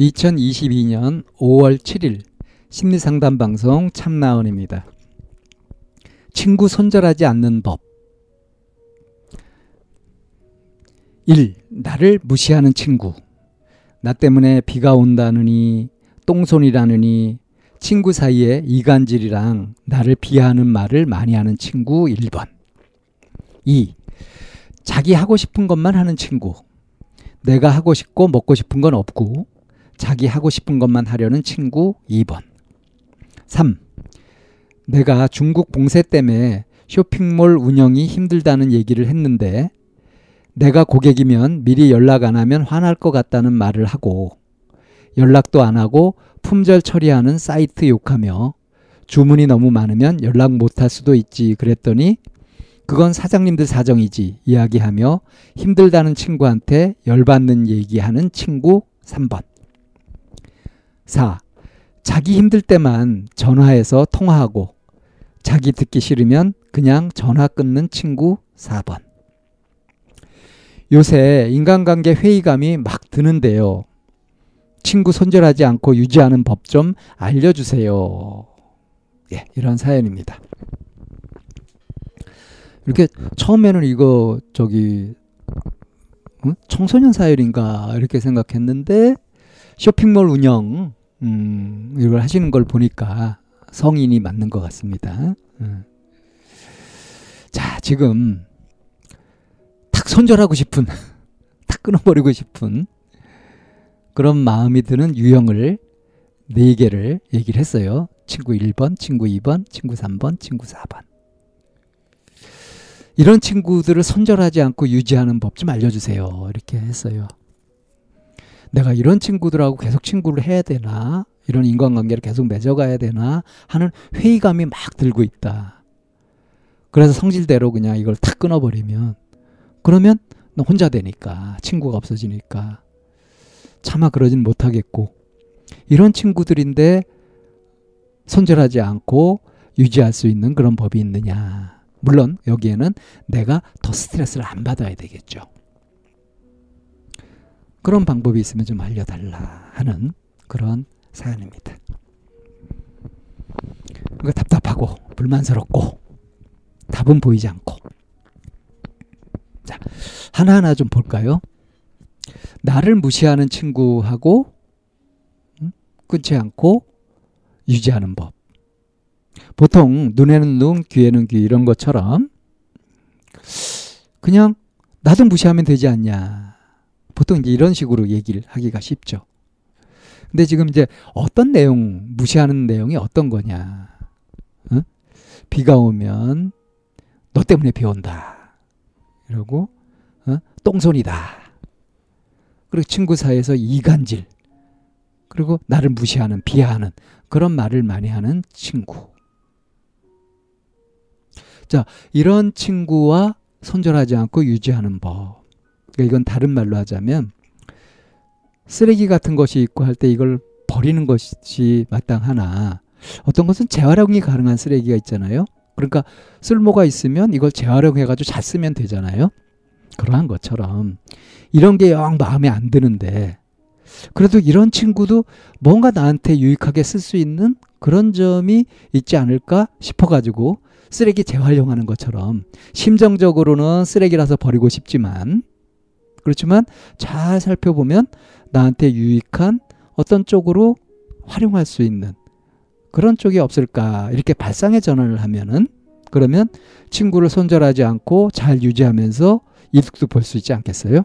2022년 5월 7일 심리상담 방송 참나원입니다. 친구 손절하지 않는 법 1. 나를 무시하는 친구 나 때문에 비가 온다느니 똥손이라느니 친구 사이에 이간질이랑 나를 비하하는 말을 많이 하는 친구 1번 2. 자기 하고 싶은 것만 하는 친구 내가 하고 싶고 먹고 싶은 건 없고 자기 하고 싶은 것만 하려는 친구 2번. 3. 내가 중국 봉쇄 때문에 쇼핑몰 운영이 힘들다는 얘기를 했는데 내가 고객이면 미리 연락 안 하면 화날 것 같다는 말을 하고 연락도 안 하고 품절 처리하는 사이트 욕하며 주문이 너무 많으면 연락 못 할 수도 있지 그랬더니 그건 사장님들 사정이지 이야기하며 힘들다는 친구한테 열받는 얘기하는 친구 3번. 4. 자기 힘들 때만 전화해서 통화하고 자기 듣기 싫으면 그냥 전화 끊는 친구 4번. 요새 인간관계 회의감이 막 드는데요. 친구 손절하지 않고 유지하는 법 좀 알려주세요. 예, 이런 사연입니다. 이렇게 처음에는 이거 저기 청소년 사연인가 이렇게 생각했는데 쇼핑몰 운영 음, 이걸 하시는 걸 보니까 성인이 맞는 것 같습니다. 음. 자, 지금 탁 손절하고 싶은, 탁 끊어버리고 싶은 그런 마음이 드는 유형을 네 개를 얘기를 했어요. 친구 1번, 친구 2번, 친구 3번, 친구 4번. 이런 친구들을 손절하지 않고 유지하는 법 좀 알려주세요. 이렇게 했어요. 내가 이런 친구들하고 계속 친구를 해야 되나? 이런 인간관계를 계속 맺어가야 되나? 하는 회의감이 막 들고 있다. 그래서 성질대로 그냥 이걸 탁 끊어버리면, 그러면 너 혼자 되니까, 친구가 없어지니까. 차마 그러진 못하겠고, 이런 친구들인데 손절하지 않고 유지할 수 있는 그런 법이 있느냐. 물론 여기에는 내가 더 스트레스를 안 받아야 되겠죠. 그런 방법이 있으면 좀 알려달라 하는 그런 사연입니다. 그러니까 답답하고 불만스럽고 답은 보이지 않고 자 하나하나 좀 볼까요? 나를 무시하는 친구하고 음? 끊지 않고 유지하는 법. 보통 눈에는 눈, 귀에는 귀 이런 것처럼 그냥 나도 무시하면 되지 않냐. 보통 이제 이런 식으로 얘기를 하기가 쉽죠. 근데 지금 이제 어떤 내용, 무시하는 내용이 어떤 거냐. 어? 비가 오면 너 때문에 비 온다. 이러고, 어? 똥손이다. 그리고 친구 사이에서 이간질. 그리고 나를 무시하는, 비하하는 그런 말을 많이 하는 친구. 자, 이런 친구와 손절하지 않고 유지하는 법. 그러니까 이건 다른 말로 하자면 쓰레기 같은 것이 있고 할 때 이걸 버리는 것이 마땅하나 어떤 것은 재활용이 가능한 쓰레기가 있잖아요. 그러니까 쓸모가 있으면 이걸 재활용해가지고 잘 쓰면 되잖아요. 그러한 것처럼 이런 게 영 마음에 안 드는데 그래도 이런 친구도 뭔가 나한테 유익하게 쓸 수 있는 그런 점이 있지 않을까 싶어가지고 쓰레기 재활용하는 것처럼 심정적으로는 쓰레기라서 버리고 싶지만 그렇지만 잘 살펴보면 나한테 유익한 어떤 쪽으로 활용할 수 있는 그런 쪽이 없을까 이렇게 발상의 전환을 하면은 그러면 친구를 손절하지 않고 잘 유지하면서 이득도 볼 수 있지 않겠어요?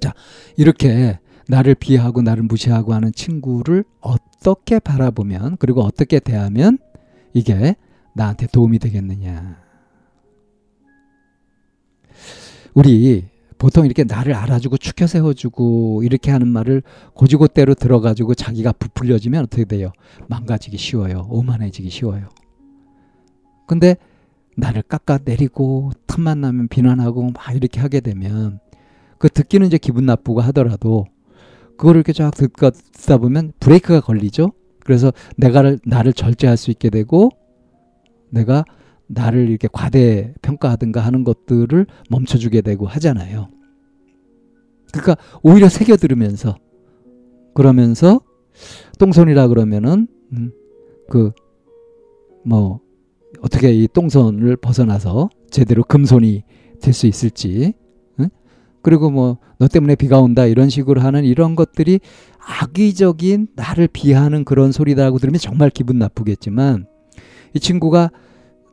자, 이렇게 나를 비하하고 나를 무시하고 하는 친구를 어떻게 바라보면 그리고 어떻게 대하면 이게 나한테 도움이 되겠느냐. 우리 보통 이렇게 나를 알아주고 축혀 세워주고 이렇게 하는 말을 고지고대로 들어가지고 자기가 부풀려지면 어떻게 돼요? 망가지기 쉬워요. 오만해지기 쉬워요. 근데 나를 깎아내리고 틈만 나면 비난하고 막 이렇게 하게 되면 그 듣기는 이제 기분 나쁘고 하더라도 그거를 이렇게 쫙 듣다 보면 브레이크가 걸리죠. 그래서 내가 나를 절제할 수 있게 되고 내가 나를 이렇게 과대 평가하든가 하는 것들을 멈춰주게 되고 하잖아요. 그러니까 오히려 새겨 들으면서 그러면서 똥손이라 그러면은 음, 그뭐 어떻게 이 똥손을 벗어나서 제대로 금손이 될 수 있을지 응? 그리고 뭐 너 때문에 비가 온다 이런 식으로 하는 이런 것들이 악의적인 나를 비하는 그런 소리다라고 들으면 정말 기분 나쁘겠지만 이 친구가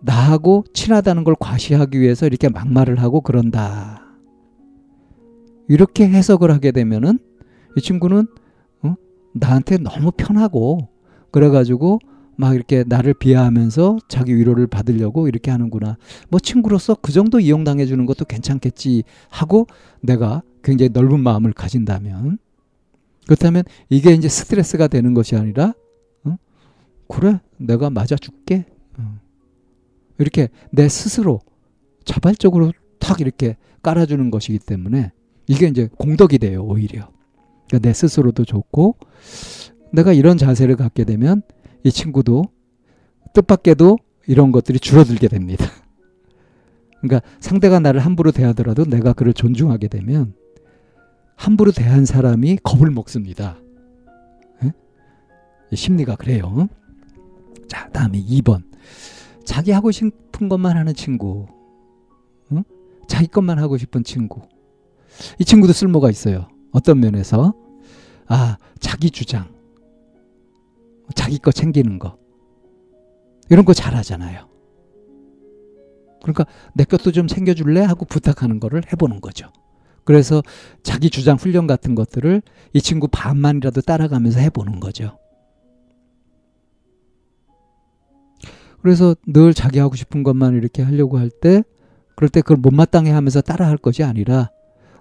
나하고 친하다는 걸 과시하기 위해서 이렇게 막말을 하고 그런다. 이렇게 해석을 하게 되면은 이 친구는 어? 나한테 너무 편하고 그래가지고 막 이렇게 나를 비하하면서 자기 위로를 받으려고 이렇게 하는구나. 뭐 친구로서 그 정도 이용당해 주는 것도 괜찮겠지 하고 내가 굉장히 넓은 마음을 가진다면 그렇다면 이게 이제 스트레스가 되는 것이 아니라 어? 그래 내가 맞아 줄게 어. 이렇게 내 스스로 자발적으로 탁 이렇게 깔아주는 것이기 때문에 이게 이제 공덕이 돼요 오히려 그러니까 내 스스로도 좋고 내가 이런 자세를 갖게 되면 이 친구도 뜻밖에도 이런 것들이 줄어들게 됩니다. 그러니까 상대가 나를 함부로 대하더라도 내가 그를 존중하게 되면 함부로 대한 사람이 겁을 먹습니다. 에? 심리가 그래요. 자, 다음에 2번. 자기 하고 싶은 것만 하는 친구. 응? 자기 것만 하고 싶은 친구. 이 친구도 쓸모가 있어요. 어떤 면에서? 아, 자기 주장. 자기 거 챙기는 거. 이런 거 잘하잖아요. 그러니까 내 것도 좀 챙겨줄래? 하고 부탁하는 거를 해보는 거죠. 그래서 자기 주장 훈련 같은 것들을 이 친구 반만이라도 따라가면서 해보는 거죠. 그래서 늘 자기 하고 싶은 것만 이렇게 하려고 할 때, 그럴 때 그걸 못마땅해 하면서 따라 할 것이 아니라,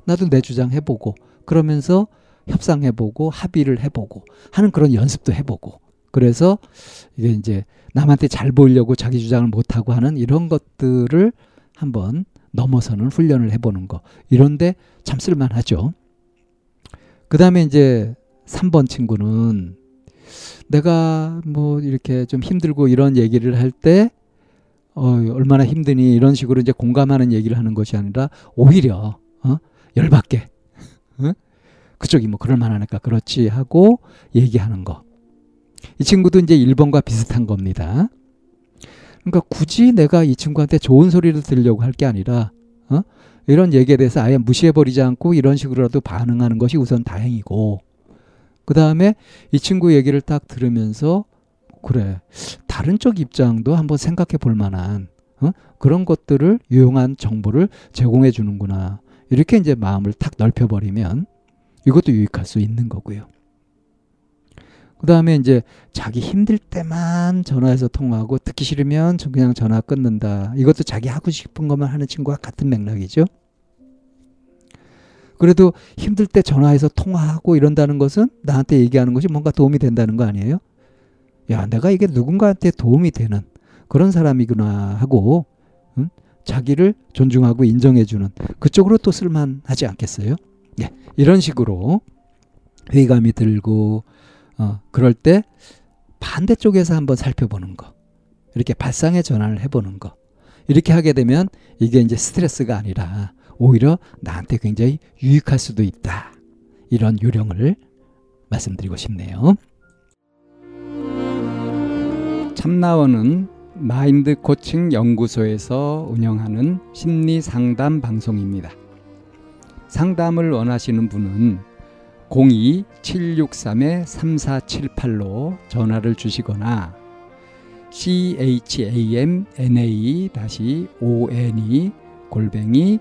나도 내 주장 해보고, 그러면서 협상해보고, 합의를 해보고, 하는 그런 연습도 해보고, 그래서 이게 이제 남한테 잘 보이려고 자기 주장을 못하고 하는 이런 것들을 한번 넘어서는 훈련을 해보는 거. 이런데 참 쓸만하죠. 그 다음에 이제 3번 친구는 내가 뭐 이렇게 좀 힘들고 이런 얘기를 할 때, 어, 얼마나 힘드니 이런 식으로 이제 공감하는 얘기를 하는 것이 아니라 오히려, 어, 열받게. 어? 그쪽이 뭐 그럴 만하니까 그렇지 하고 얘기하는 거. 이 친구도 이제 1번과 비슷한 겁니다. 그러니까 굳이 내가 이 친구한테 좋은 소리를 들으려고 할 게 아니라 어? 이런 얘기에 대해서 아예 무시해버리지 않고 이런 식으로라도 반응하는 것이 우선 다행이고 그 다음에 이 친구 얘기를 딱 들으면서 그래 다른 쪽 입장도 한번 생각해 볼 만한 어? 그런 것들을 유용한 정보를 제공해 주는구나 이렇게 이제 마음을 탁 넓혀버리면 이것도 유익할 수 있는 거고요. 그 다음에 이제 자기 힘들 때만 전화해서 통화하고 듣기 싫으면 그냥 전화 끊는다. 이것도 자기 하고 싶은 것만 하는 친구와 같은 맥락이죠. 그래도 힘들 때 전화해서 통화하고 이런다는 것은 나한테 얘기하는 것이 뭔가 도움이 된다는 거 아니에요? 야, 내가 이게 누군가한테 도움이 되는 그런 사람이구나 하고 응? 자기를 존중하고 인정해주는 그쪽으로 또 쓸만하지 않겠어요? 예, 이런 식으로 회의감이 들고 어, 그럴 때 반대쪽에서 한번 살펴보는 거. 이렇게 발상의 전환을 해보는 거. 이렇게 하게 되면 이게 이제 스트레스가 아니라 오히려 나한테 굉장히 유익할 수도 있다. 이런 요령을 말씀드리고 싶네요. 참나원은 마인드 코칭 연구소에서 운영하는 심리 상담 방송입니다. 상담을 원하시는 분은 02-763-3478로 전화를 주시거나 chamna-one 골뱅이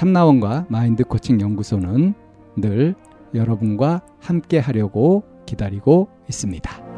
참나원과 마인드 코칭 연구소는 늘 여러분과 함께 하려고 기다리고 있습니다.